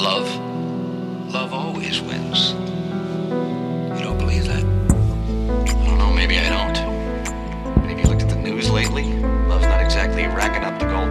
Love, love always wins. You don't believe that? I don't know, maybe I don't. But have you looked at the news lately? Love's not exactly racking up the gold.